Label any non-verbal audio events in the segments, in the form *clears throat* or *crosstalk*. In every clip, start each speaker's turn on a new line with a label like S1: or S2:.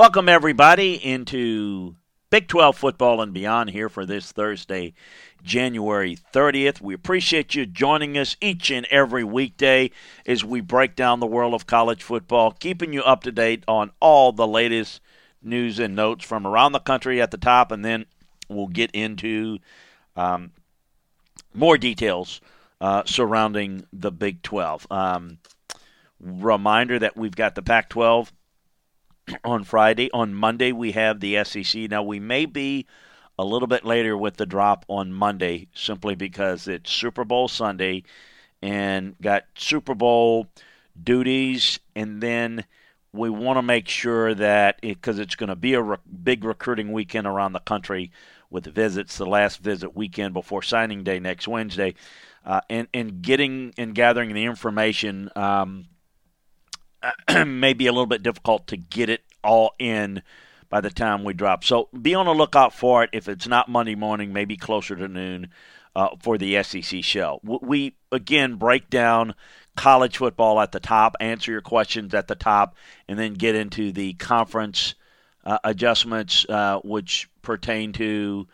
S1: Welcome, everybody, into Big 12 football and beyond here for this Thursday, January 30th. We appreciate you joining us each and every weekday as we break down the world of college football, keeping you up to date on all the latest news and notes from around the country at the top, and then we'll get into um, more details uh, surrounding the Big 12. Um, reminder that we've got the Pac 12 *clears throat* on Friday. On Monday, we have the SEC. Now, we may be a little bit later with the drop on Monday simply because it's Super Bowl Sunday and got Super Bowl duties. And then we want to make sure that because it, it's going to be a re- big recruiting weekend around the country with visits, the last visit weekend before signing day next Wednesday, uh, and, and getting and gathering the information. Um, *clears throat* may be a little bit difficult to get it all in by the time we drop. So be on the lookout for it. If it's not Monday morning, maybe closer to noon uh, for the SEC show. We, again, break down college football at the top, answer your questions at the top, and then get into the conference uh, adjustments, uh, which pertain to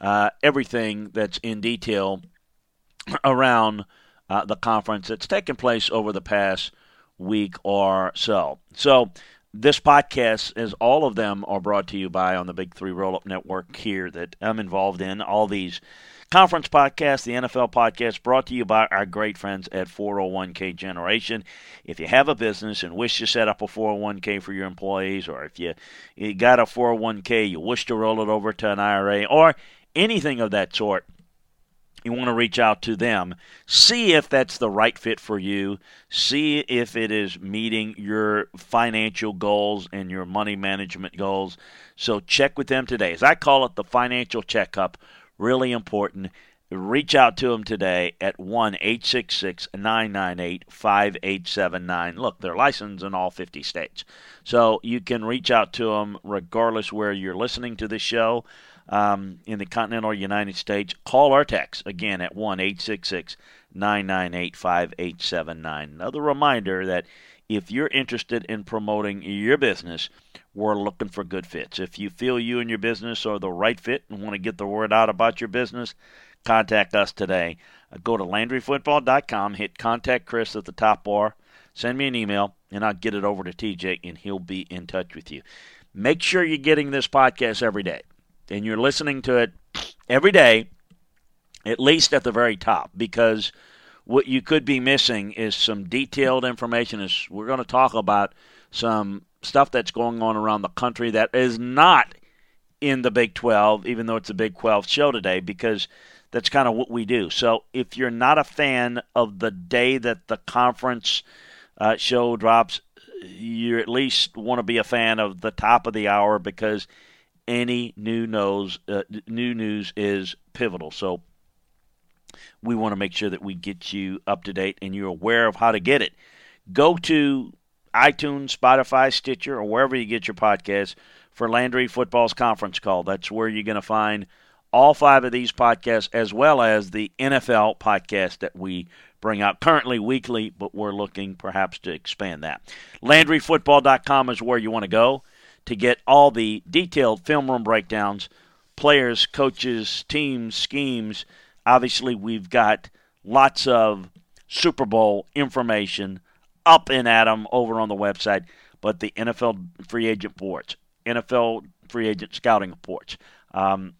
S1: uh, everything that's in detail *clears throat* around uh, the conference that's taken place over the past week or so. So, this podcast, as all of them are brought to you by on the Big Three Roll Up Network here that I'm involved in, all these conference podcasts, the NFL podcast, brought to you by our great friends at 401k Generation. If you have a business and wish to set up a 401k for your employees, or if you, you got a 401k, you wish to roll it over to an IRA, or anything of that sort, you want to reach out to them, see if that's the right fit for you, see if it is meeting your financial goals and your money management goals. So check with them today. As I call it, the financial checkup, really important. Reach out to them today at 1 866 998 5879. Look, they're licensed in all 50 states. So you can reach out to them regardless where you're listening to this show um, in the continental United States, call or text again at 1 866 998 5879. Another reminder that if you're interested in promoting your business, we're looking for good fits. If you feel you and your business are the right fit and want to get the word out about your business, contact us today. Uh, go to LandryFootball.com, hit contact Chris at the top bar, send me an email, and I'll get it over to TJ, and he'll be in touch with you. Make sure you're getting this podcast every day and you're listening to it every day, at least at the very top, because what you could be missing is some detailed information. Is we're going to talk about some stuff that's going on around the country that is not in the Big 12, even though it's a Big 12 show today, because that's kind of what we do. So if you're not a fan of the day that the conference uh, show drops, you at least want to be a fan of the top of the hour because any new news, uh, new news is pivotal. So we want to make sure that we get you up to date and you're aware of how to get it. Go to iTunes, Spotify, Stitcher, or wherever you get your podcasts for Landry Football's conference call. That's where you're going to find all five of these podcasts, as well as the NFL podcast that we bring out currently weekly, but we're looking perhaps to expand that. LandryFootball.com is where you want to go to get all the detailed film room breakdowns, players, coaches, teams, schemes. Obviously, we've got lots of Super Bowl information up and at them over on the website, but the NFL free agent reports, NFL free agent scouting reports, um,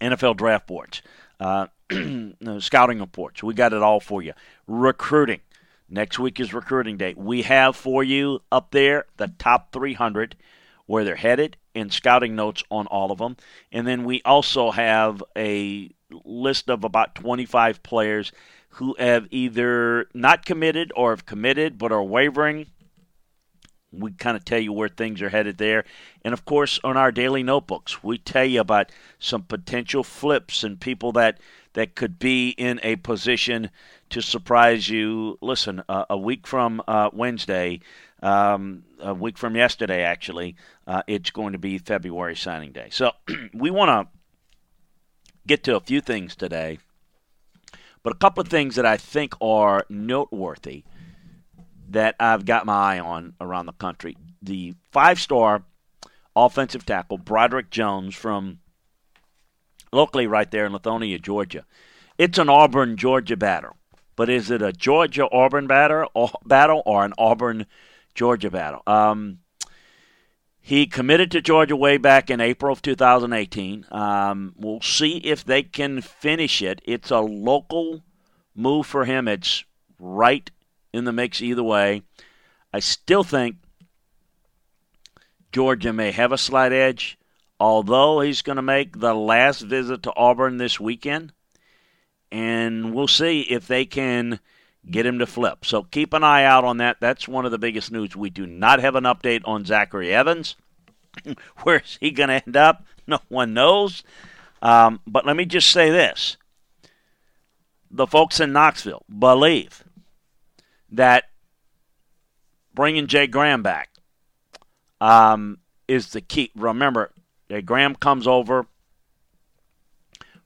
S1: NFL draft boards, uh, *clears throat* scouting reports. We got it all for you. Recruiting. Next week is recruiting day. We have for you up there the top 300, where they're headed, and scouting notes on all of them. And then we also have a list of about 25 players who have either not committed or have committed but are wavering. We kind of tell you where things are headed there. And of course, on our daily notebooks, we tell you about some potential flips and people that, that could be in a position to surprise you. Listen, uh, a week from uh, Wednesday, um, a week from yesterday, actually, uh, it's going to be February signing day. So *clears throat* we want to get to a few things today, but a couple of things that I think are noteworthy that I've got my eye on around the country. The five star offensive tackle, Broderick Jones, from locally right there in Lithonia, Georgia. It's an Auburn, Georgia battle. But is it a Georgia Auburn battle or, battle or an Auburn Georgia battle? Um, he committed to Georgia way back in April of 2018. Um, we'll see if they can finish it. It's a local move for him. It's right in the mix either way. I still think Georgia may have a slight edge, although he's going to make the last visit to Auburn this weekend. And we'll see if they can get him to flip. So keep an eye out on that. That's one of the biggest news. We do not have an update on Zachary Evans. *laughs* Where's he going to end up? No one knows. Um, but let me just say this the folks in Knoxville believe that bringing Jay Graham back um, is the key. Remember, Jay Graham comes over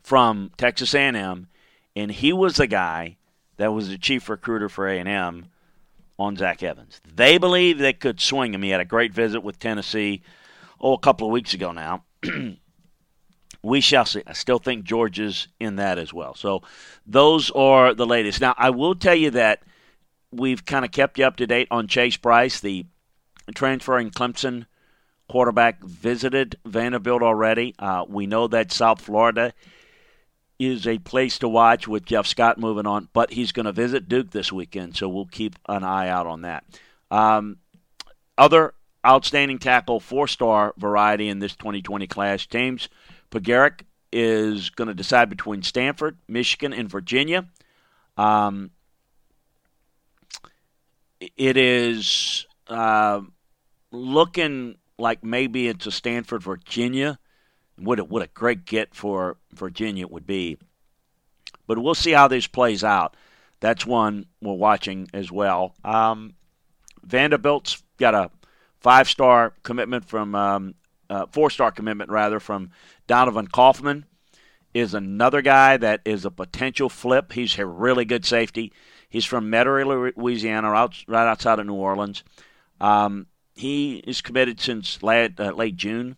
S1: from Texas A&M, and he was the guy that was the chief recruiter for A&M on Zach Evans. They believe they could swing him. He had a great visit with Tennessee, oh, a couple of weeks ago now. *clears throat* we shall see. I still think Georgia's in that as well. So those are the latest. Now, I will tell you that we've kind of kept you up to date on Chase Brice, the transferring Clemson quarterback, visited Vanderbilt already. Uh, we know that South Florida is a place to watch with Jeff Scott moving on, but he's going to visit Duke this weekend, so we'll keep an eye out on that. Um, other outstanding tackle, four star variety in this 2020 class, James Pegaric is going to decide between Stanford, Michigan, and Virginia. Um, it is uh, looking like maybe a Stanford, Virginia. What a, what a great get for Virginia it would be. But we'll see how this plays out. That's one we're watching as well. Um, Vanderbilt's got a five star commitment from, um, uh, four star commitment rather, from Donovan Kaufman. Is another guy that is a potential flip. He's a really good safety. He's from Metairie, Louisiana, right outside of New Orleans. Um, he is committed since late, uh, late June.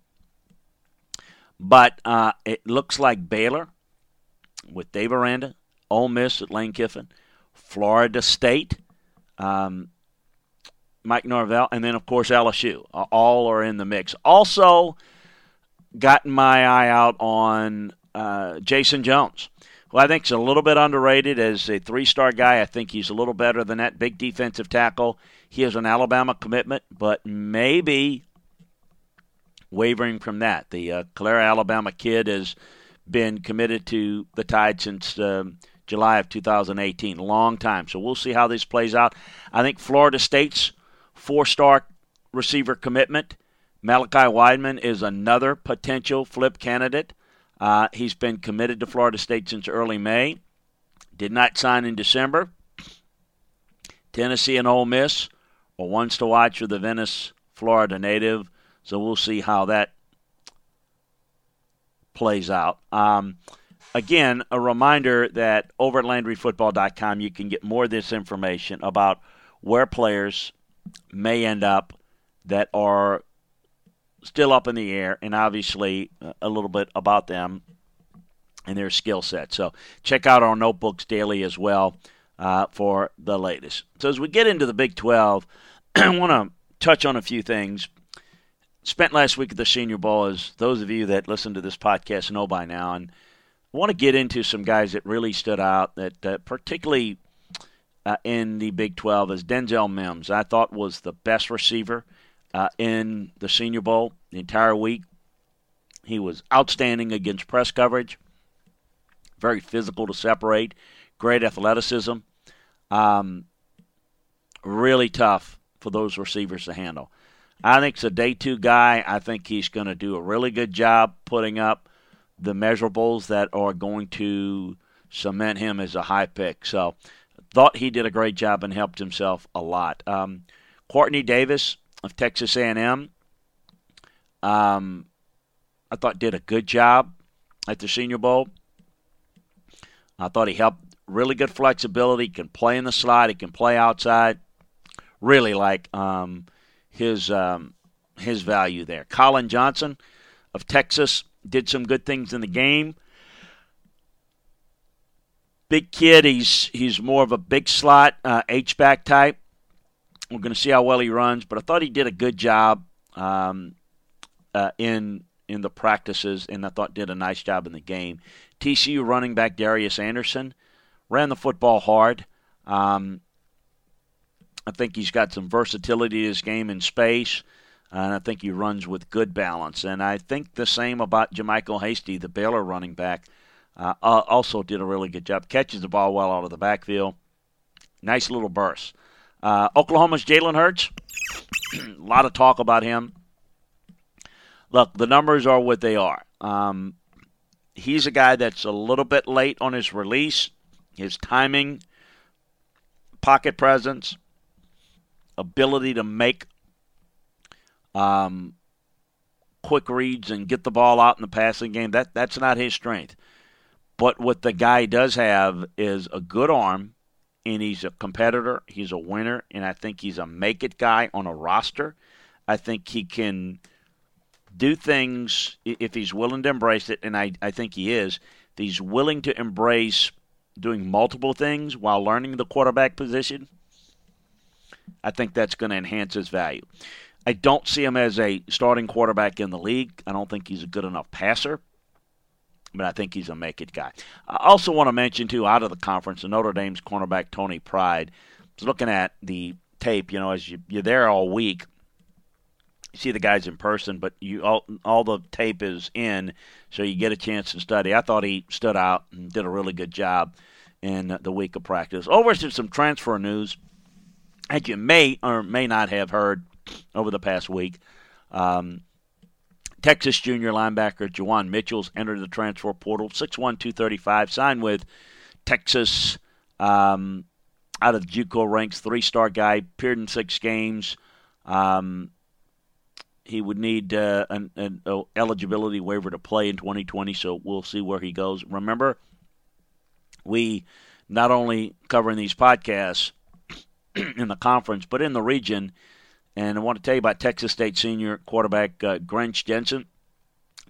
S1: But uh, it looks like Baylor with Dave Aranda, Ole Miss at Lane Kiffin, Florida State, um, Mike Norvell, and then, of course, LSU. All are in the mix. Also, gotten my eye out on uh, Jason Jones I think is a little bit underrated as a three star guy. I think he's a little better than that. Big defensive tackle. He has an Alabama commitment, but maybe wavering from that. The uh, Calera, Alabama kid has been committed to the Tide since um, July of 2018. Long time. So we'll see how this plays out. I think Florida State's four star receiver commitment. Malachi Wideman is another potential flip candidate. Uh, he's been committed to Florida State since early May. Did not sign in December. Tennessee and Ole Miss or wants to watch for the Venice, Florida native. So we'll see how that plays out. Um, again, a reminder that over at LandryFootball.com you can get more of this information about where players may end up that are still up in the air, and obviously uh, a little bit about them and their skill set. So check out our notebooks daily as well uh, for the latest. So as we get into the Big 12, *clears throat* I want to touch on a few things. Spent last week at the Senior Bowl, as those of you that listen to this podcast know by now, and I want to get into some guys that really stood out, that uh, particularly uh, in the Big 12, as Denzel Mims, I thought was the best receiver uh, in the Senior Bowl the entire week. He was outstanding against press coverage, very physical to separate, great athleticism. Um, really tough for those receivers to handle. I think it's a day two guy. I think he's going to do a really good job putting up the measurables that are going to cement him as a high pick. So, thought he did a great job and helped himself a lot. Um, Quartney Davis of Texas A&M, um, I thought did a good job at the Senior Bowl. I thought he helped really good flexibility. Can play in the slot. He can play outside. Really like um, his um, his value there. Collin Johnson of Texas did some good things in the game. Big kid. He's he's more of a big slot uh, H back type. We're going to see how well he runs, but I thought he did a good job um, uh, in in the practices, and I thought did a nice job in the game. TCU running back Darius Anderson ran the football hard. Um, I think he's got some versatility to his game in space, and I think he runs with good balance. And I think the same about JaMycal Hasty, the Baylor running back, uh, also did a really good job. Catches the ball well out of the backfield. Nice little burst. Uh, Oklahoma's Jalen Hurts. a *clears throat* lot of talk about him. Look, the numbers are what they are. Um, he's a guy that's a little bit late on his release, his timing, pocket presence, ability to make um, quick reads and get the ball out in the passing game. That that's not his strength. But what the guy does have is a good arm, and he's a competitor. He's a winner, and I think he's a make it guy on a roster. I think he can do things if he's willing to embrace it, and I, I think he is. If he's willing to embrace doing multiple things while learning the quarterback position, I think that's going to enhance his value. I don't see him as a starting quarterback in the league. I don't think he's a good enough passer, but I think he's a make it guy. I also want to mention, too, out of the conference, Notre Dame's cornerback Troy Pride. I was looking at the tape, you know, as you, you're there all week you see the guys in person, but you all all the tape is in, so you get a chance to study. I thought he stood out and did a really good job in the week of practice. Over to some transfer news that you may or may not have heard over the past week. Um, Texas junior linebacker Juwan Mitchell's entered the transfer portal, 6'1", 235, signed with Texas um, out of the JUCO ranks, three-star guy, appeared in six games. Um, he would need uh, an, an eligibility waiver to play in 2020, so we'll see where he goes. Remember, we not only covering these podcasts *clears throat* in the conference, but in the region. And I want to tell you about Texas State senior quarterback uh, Gresch Jensen.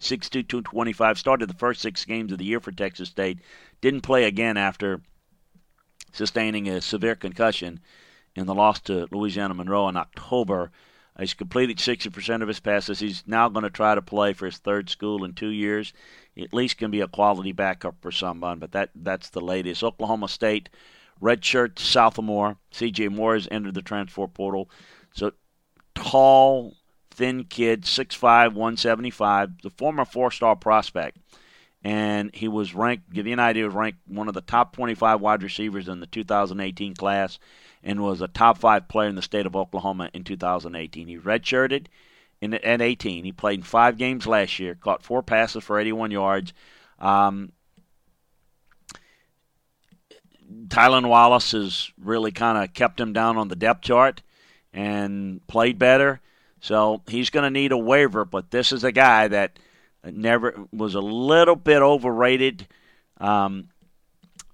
S1: 6'2", 225, started the first six games of the year for Texas State. Didn't play again after sustaining a severe concussion in the loss to Louisiana Monroe in October. He's completed 60% of his passes. He's now going to try to play for his third school in two years. He at least can be a quality backup for someone, but that that's the latest. Oklahoma State, redshirt sophomore. C.J. Moore has entered the transfer portal. So tall, thin kid, 6'5", 175, the former four-star prospect. And he was ranked, give you an idea, was ranked one of the top 25 wide receivers in the 2018 class and was a top five player in the state of Oklahoma in 2018. He redshirted in, at 18. He played in five games last year, caught four passes for 81 yards. Um, Tylan Wallace has really kind of kept him down on the depth chart, and played better. So he's going to need a waiver, but this is a guy that never was a little bit overrated. Um,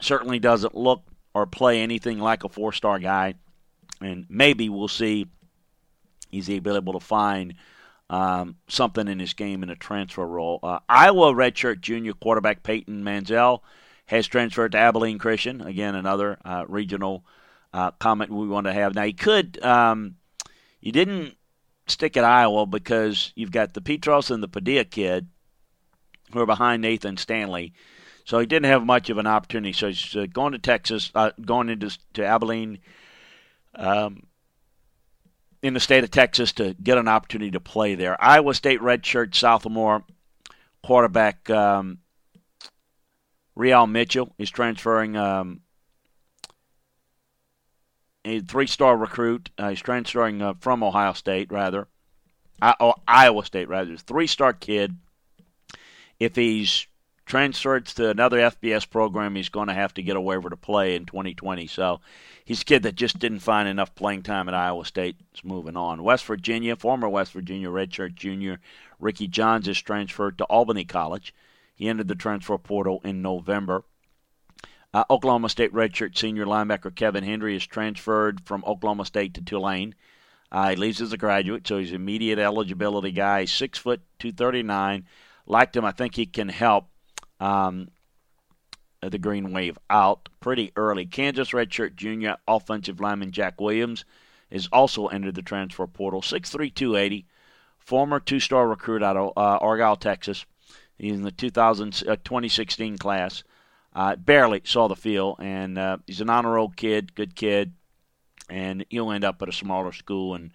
S1: certainly doesn't look or play anything like a four star guy. And maybe we'll see he's able to find um, something in his game in a transfer role. Uh, Iowa redshirt junior quarterback Peyton Mansell has transferred to Abilene Christian. Again, another uh, regional uh, comment we want to have. Now, he could, um, you didn't stick at Iowa because you've got the Petras and the Padilla kid who are behind Nathan Stanley. So he didn't have much of an opportunity. So he's uh, going to Texas, uh, going into to Abilene, um, in the state of Texas to get an opportunity to play there. Iowa State redshirt sophomore quarterback um, Re-al Mitchell is transferring. Um, a three-star recruit. Uh, he's transferring uh, from Ohio State, rather. I, oh, Iowa State, rather. Three-star kid. If he's transferred to another FBS program, he's going to have to get a waiver to play in 2020. So he's a kid that just didn't find enough playing time at Iowa State. He's moving on. West Virginia, former West Virginia redshirt junior Ricky Johns is transferred to Albany College. He entered the transfer portal in November. Uh, Oklahoma State redshirt senior linebacker Kevin Hendry is transferred from Oklahoma State to Tulane. Uh, he leaves as a graduate, so he's an immediate eligibility guy. Six foot, two thirty nine. Liked him. I think he can help um, the Green Wave out pretty early. Kansas redshirt junior offensive lineman Jack Williams is also entered the transfer portal. 6'3", 280, former two-star recruit out of uh, Argyle, Texas. He's in the 2000, uh, 2016 class. Uh, barely saw the field, and uh, he's an honor roll kid, good kid, and he'll end up at a smaller school and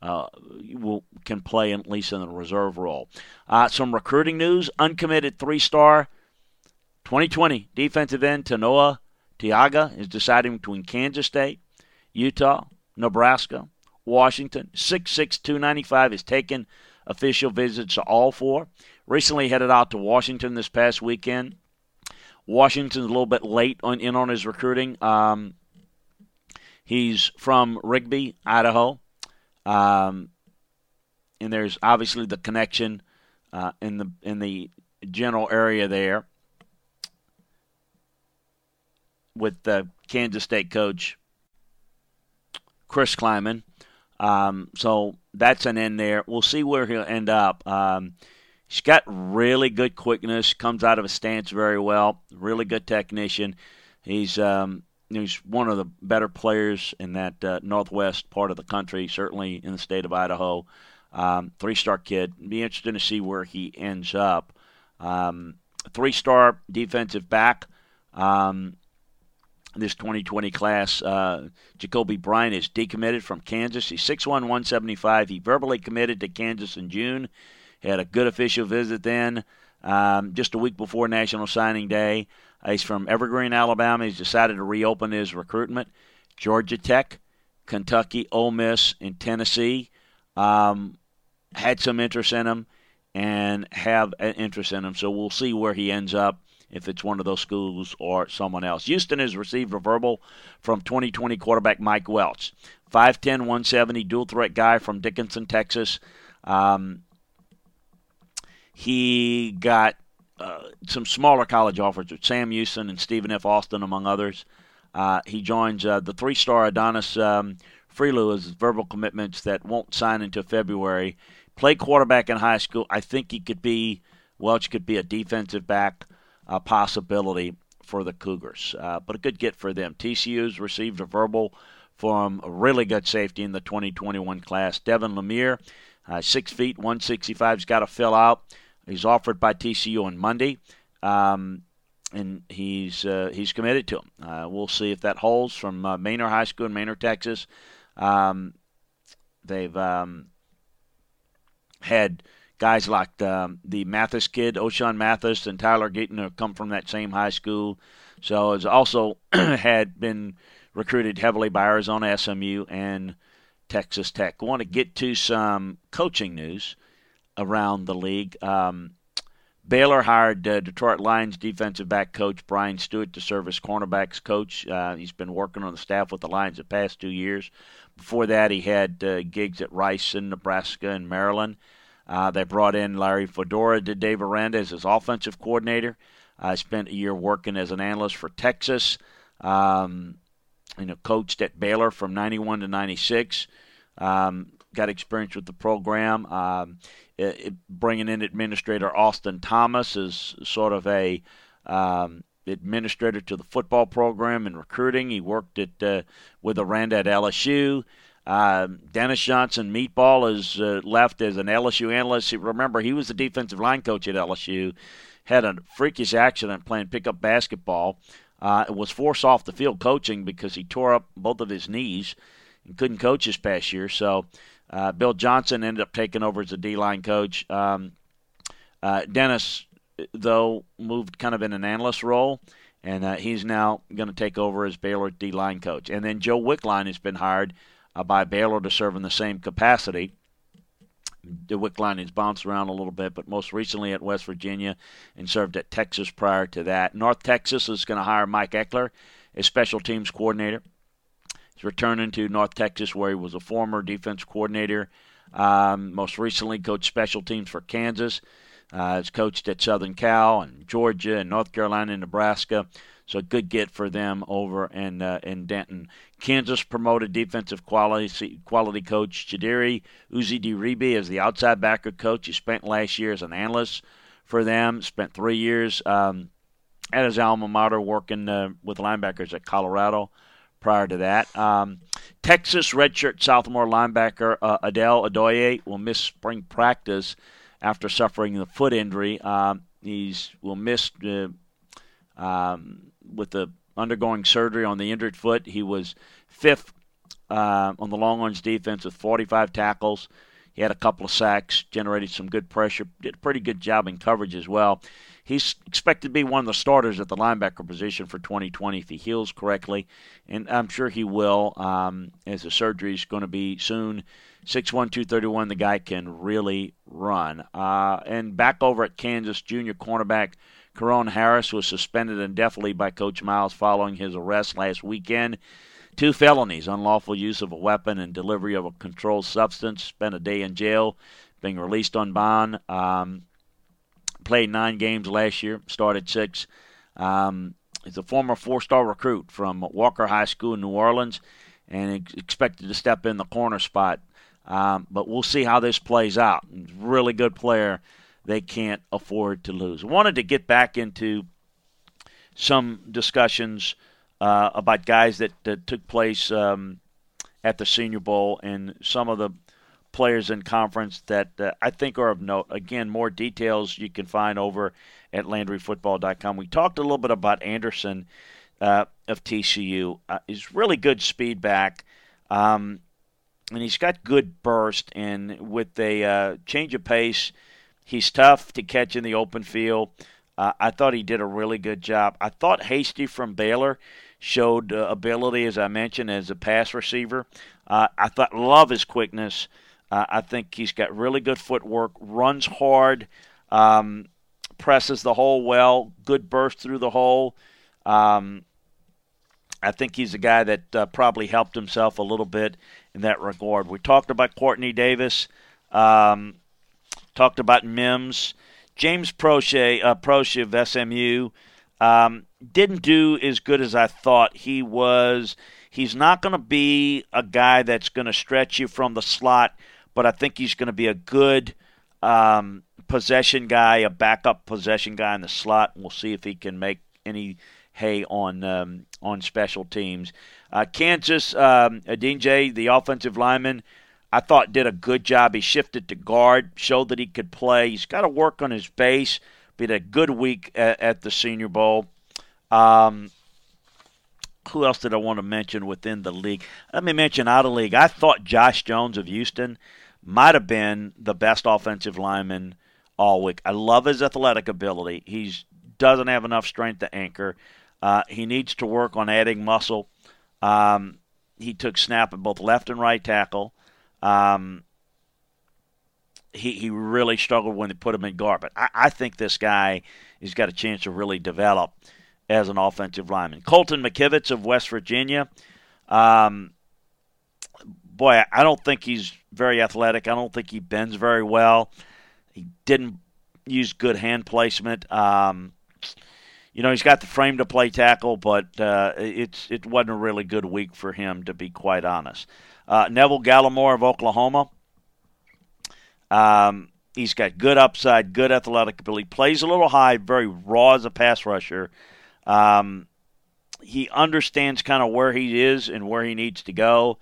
S1: uh, will can play at least in the reserve role. Uh, some recruiting news: uncommitted three-star 2020 defensive end Tanoa Tiaga is deciding between Kansas State, Utah, Nebraska, Washington. 6'6", 295 is taken official visits to all four. Recently headed out to Washington this past weekend. Washington's a little bit late on in on his recruiting. Um, he's from Rigby, Idaho, um, and there's obviously the connection uh, in the in the general area there with the Kansas State coach Chris Klieman. Um, so that's an end there. We'll see where he'll end up. Um, He's got really good quickness, comes out of a stance very well, really good technician. He's um, he's one of the better players in that uh, northwest part of the country, certainly in the state of Idaho. Um, three star kid. Be interesting to see where he ends up. Um, three star defensive back. Um, this 2020 class, uh, Jacoby Bryant is decommitted from Kansas. He's 6'1", 175. He verbally committed to Kansas in June. Had a good official visit then, um, just a week before National Signing Day. He's from Evergreen, Alabama. He's decided to reopen his recruitment. Georgia Tech, Kentucky, Ole Miss, and Tennessee um, had some interest in him and have an interest in him. So we'll see where he ends up if it's one of those schools or someone else. Houston has received a verbal from 2020 quarterback Mike Welch. 5'10, 170, dual threat guy from Dickinson, Texas. Um, he got uh, some smaller college offers with Sam Houston and Stephen F. Austin, among others. Uh, he joins uh, the three star Adonis um, Freelu as verbal commitments that won't sign until February. Played quarterback in high school. I think he could be, Welch could be a defensive back possibility for the Cougars. Uh, but a good get for them. TCU's received a verbal from a really good safety in the 2021 class. Devin Lemire, uh, 6 feet, 165, has got to fill out. He's offered by TCU on Monday, um, and he's uh, he's committed to him. Uh, we'll see if that holds from uh, Manor High School in Manor, Texas. Um, they've um, had guys like um, the Mathis kid, O'Shawn Mathis, and Tyler Gayton have come from that same high school. So it's also *clears throat* had been recruited heavily by Arizona, SMU, and Texas Tech. Want to get to some coaching news around the league. Um, Baylor hired uh, Detroit Lions defensive back coach Brian Stewart to serve as cornerbacks coach. Uh, he's been working on the staff with the Lions the past two years. Before that, he had uh, gigs at Rice in Nebraska and Maryland. Uh, they brought in Larry Fedora to Dave Aranda as his offensive coordinator. I spent a year working as an analyst for Texas. Um, you know, coached at Baylor from '91 to '96. Um, got experience with the program. Um, it, it, bringing in administrator Austin Thomas as sort of a um, administrator to the football program and recruiting. He worked at uh, with Aranda at LSU. Uh, Dennis Johnson, Meatball, is uh, left as an LSU analyst. Remember, he was the defensive line coach at LSU. Had a freakish accident playing pickup basketball. Uh, was forced off the field coaching because he tore up both of his knees and couldn't coach this past year. So uh, Bill Johnson ended up taking over as a D line coach. Um, uh, Dennis, though, moved kind of in an analyst role, and uh, he's now going to take over as Baylor D line coach. And then Joe Wickline has been hired uh, by Baylor to serve in the same capacity. The Wickline has bounced around a little bit, but most recently at West Virginia and served at Texas prior to that. North Texas is going to hire Mike Ekeler as special teams coordinator. He's returning to North Texas, where he was a former defense coordinator. Um, most recently, coached special teams for Kansas. Uh, has coached at Southern Cal and Georgia and North Carolina and Nebraska. So a good get for them over in uh, in Denton. Kansas promoted defensive quality quality coach Chidera Uzo-Diribe as the outside backer coach. He spent last year as an analyst for them. Spent three years um, at his alma mater working uh, with linebackers at Colorado prior to that. Um, Texas redshirt sophomore linebacker uh, Adele Adoye will miss spring practice after suffering the foot injury. Um, he's will miss uh, um, with the undergoing surgery on the injured foot. He was fifth uh, on the Longhorns defense with 45 tackles. He had a couple of sacks, generated some good pressure, did a pretty good job in coverage as well. He's expected to be one of the starters at the linebacker position for 2020 if he heals correctly, and I'm sure he will, um, as the surgery is going to be soon. 6'1", 231, the guy can really run. Uh, and back over at Kansas, junior cornerback Corione Harris was suspended indefinitely by Coach Miles following his arrest last weekend. Two felonies unlawful use of a weapon and delivery of a controlled substance. Spent a day in jail, being released on bond. Um, played nine games last year, started six. Um, he's a former four-star recruit from Walker High School in New Orleans, and expected to step in the corner spot. Um, but we'll see how this plays out. Really good player. They can't afford to lose. Wanted to get back into some discussions uh, about guys that, that took place um, at the Senior Bowl and some of the players in conference that uh, I think are of note. Again, more details you can find over at LandryFootball.com. We talked a little bit about Anderson uh, of TCU. Uh, he's really good speed back, um, and he's got good burst. And with a uh, change of pace, he's tough to catch in the open field. Uh, I thought he did a really good job. I thought Hasty from Baylor showed uh, ability, as I mentioned, as a pass receiver. I thought love his quickness. Uh, I think he's got really good footwork, runs hard, um, presses the hole well, good burst through the hole. Um, I think he's a guy that uh, probably helped himself a little bit in that regard. We talked about Quartney Davis, um, talked about Mims, James Proche, uh, Proche of SMU. Um, didn't do as good as I thought he was. He's not going to be a guy that's going to stretch you from the slot but I think he's going to be a good um, possession guy, a backup possession guy in the slot. And we'll see if he can make any hay on um, on special teams. Uh, Kansas, um, Adeniji, the offensive lineman, I thought did a good job. He shifted to guard, showed that he could play. He's got to work on his base. But a good week at, at the Senior Bowl. Um, who else did I want to mention within the league? Let me mention out of league. I thought Josh Jones of Houston might have been the best offensive lineman all week. I love his athletic ability. He doesn't have enough strength to anchor. Uh, he needs to work on adding muscle. Um, he took snap at both left and right tackle. Um, he, he really struggled when they put him in guard. But I, I think this guy has got a chance to really develop as an offensive lineman. Colton McKivitz of West Virginia. Um, boy, I don't think he's very athletic. I don't think he bends very well. He didn't use good hand placement. Um, you know, he's got the frame to play tackle, but uh, it's it wasn't a really good week for him, to be quite honest. Uh, Neville Gallimore of Oklahoma. Um, he's got good upside, good athletic ability. Plays a little high, very raw as a pass rusher. Um, he understands kind of where he is and where he needs to go.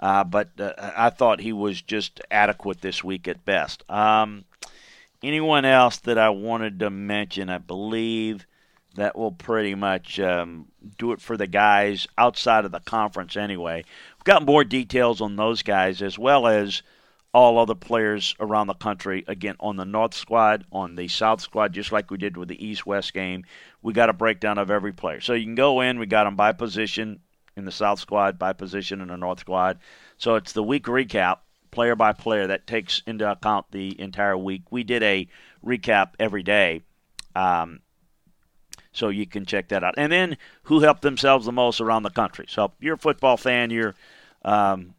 S1: Uh, but uh, I thought he was just adequate this week at best. Um, anyone else that I wanted to mention? I believe that will pretty much um, do it for the guys outside of the conference anyway. We've got more details on those guys as well as all other players around the country. Again, on the North squad, on the South squad, just like we did with the East West game, we got a breakdown of every player. So you can go in, we got them by position in the South squad, by position and the North squad. So it's the week recap, player by player, that takes into account the entire week. We did a recap every day. Um, so you can check that out. And then who helped themselves the most around the country. So if you're a football fan, you're um,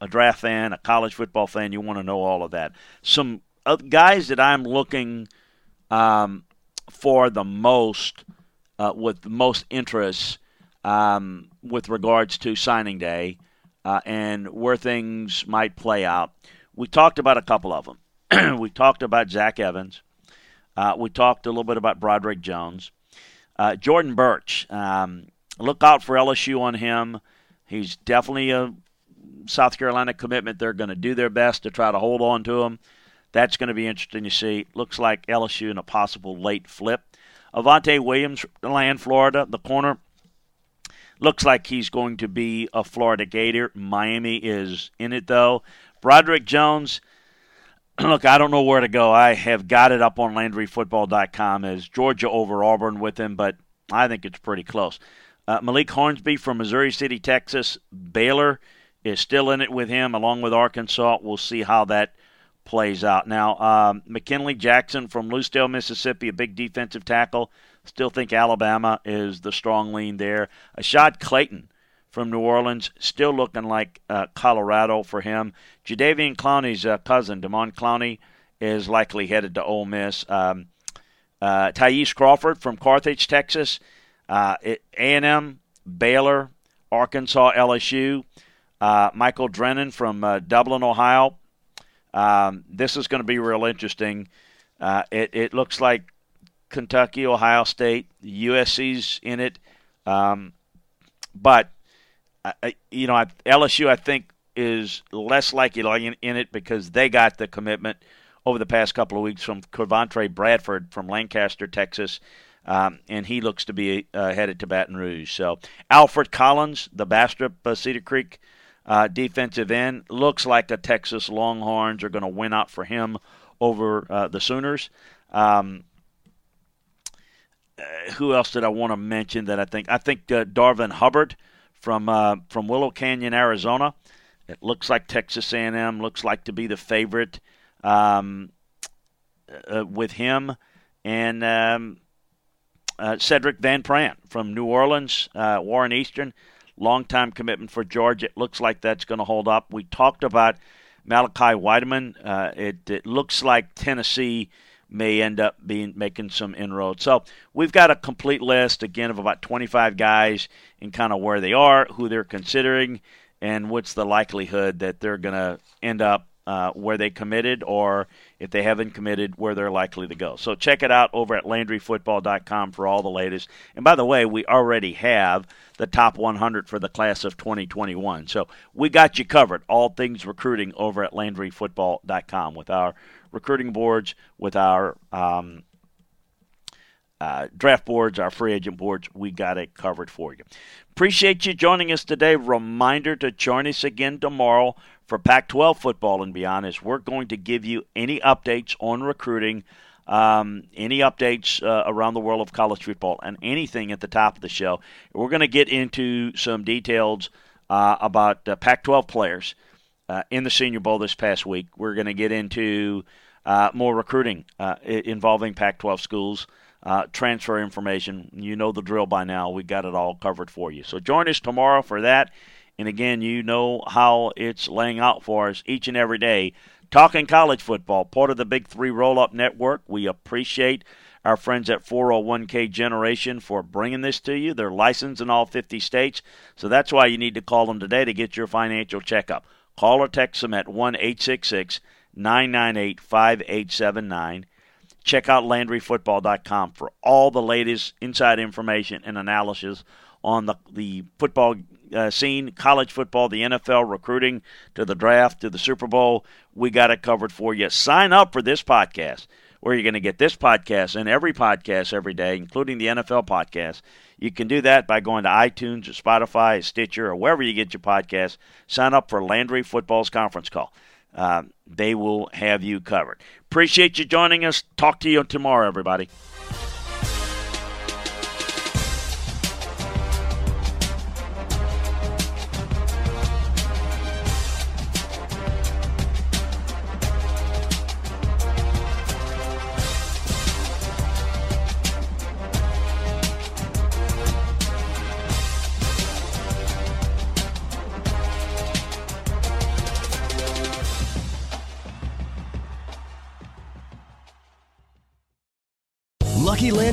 S1: a draft fan, a college football fan, you want to know all of that. Some uh, guys that I'm looking um, for the most, uh, with the most interest um, with regards to signing day uh, and where things might play out. We talked about a couple of them. *clears throat* we talked about Zach Evans. Uh, we talked a little bit about Broderick Jones. Uh, Jordan Burch, um, look out for LSU on him. He's definitely a South Carolina commitment. They're going to do their best to try to hold on to him. That's going to be interesting to see. Looks like LSU in a possible late flip. Avantae Williams, Land, Florida, the corner. Looks like he's going to be a Florida Gator. Miami is in it, though. Broderick Jones, *clears throat* look, I don't know where to go. I have got it up on LandryFootball.com as Georgia over Auburn with him, but I think it's pretty close. Uh, Malik Hornsby from Missouri City, Texas. Baylor is still in it with him, along with Arkansas. We'll see how that plays out. Now, um, McKinley Jackson from Lucedale, Mississippi, a big defensive tackle. Still think Alabama is the strong lean there. Ashaad Clayton from New Orleans, still looking like uh, Colorado for him. Jadeveon Clowney's uh, cousin, Damon Clowney, is likely headed to Ole Miss. Um, uh, Ty'Eez Crawford from Carthage, Texas. Uh, A&M, Baylor, Arkansas, LSU. Uh, Michael Drennan from uh, Dublin, Ohio. Um, this is going to be real interesting. Uh, it, it looks like Kentucky, Ohio State, USC's in it. Um, but I, you know, LSU, I think, is less likely in, in it because they got the commitment over the past couple of weeks from Covontre Bradford from Lancaster, Texas, um, and he looks to be uh, headed to Baton Rouge. So Alfred Collins, the Bastrop uh, Cedar Creek uh, defensive end, looks like the Texas Longhorns are going to win out for him over uh, the Sooners. Um, uh, who else did I want to mention that I think? I think uh, Darvin Hubbard from uh, from Willow Canyon, Arizona. It looks like Texas A&M looks like to be the favorite um, with him and um, Sedrick Van Prant from New Orleans, Warren Easton, longtime commitment for Georgia. It looks like that's going to hold up. We talked about Malachi Wideman. Uh, it, it looks like Tennessee may end up being making some inroads. So we've got a complete list again of about 25 guys and kind of where they are, who they're considering, and what's the likelihood that they're going to end up uh, where they committed, or if they haven't committed, where they're likely to go. So check it out over at LandryFootball.com for all the latest. And by the way, we already have the top 100 for the class of 2021. So we got you covered. All things recruiting over at LandryFootball.com with our recruiting boards, with our um, uh, draft boards, our free agent boards. We got it covered for you. Appreciate you joining us today. Reminder to join us again tomorrow for Pac 12 football and beyond as we're going to give you any updates on recruiting. Um, any updates uh, around the world of college football and anything at the top of the show. We're going to get into some details uh, about uh, Pac 12 players uh, in the Senior Bowl this past week. We're going to get into uh, more recruiting uh, involving Pac 12 schools, transfer information. You know the drill by now. We got it all covered for you. So join us tomorrow for that. And again, you know how it's laying out for us each and every day. Talking college football, part of the Big Three Roll Up Network. We appreciate our friends at 401k Generation for bringing this to you. They're licensed in all 50 states, so that's why you need to call them today to get your financial checkup. Call or text them at 1 866 998 5879. Check out LandryFootball.com for all the latest inside information and analysis on the, the football uh, scene, college football, the NFL, recruiting to the draft to the Super Bowl. We got it covered for you. Sign up for this podcast where you're going to get this podcast and every podcast every day, including the NFL podcast. You can do that by going to iTunes or Spotify, or Stitcher, or wherever you get your podcast. Sign up for Landry Football's conference call. Uh, they will have you covered. Appreciate you joining us. Talk to you tomorrow, everybody.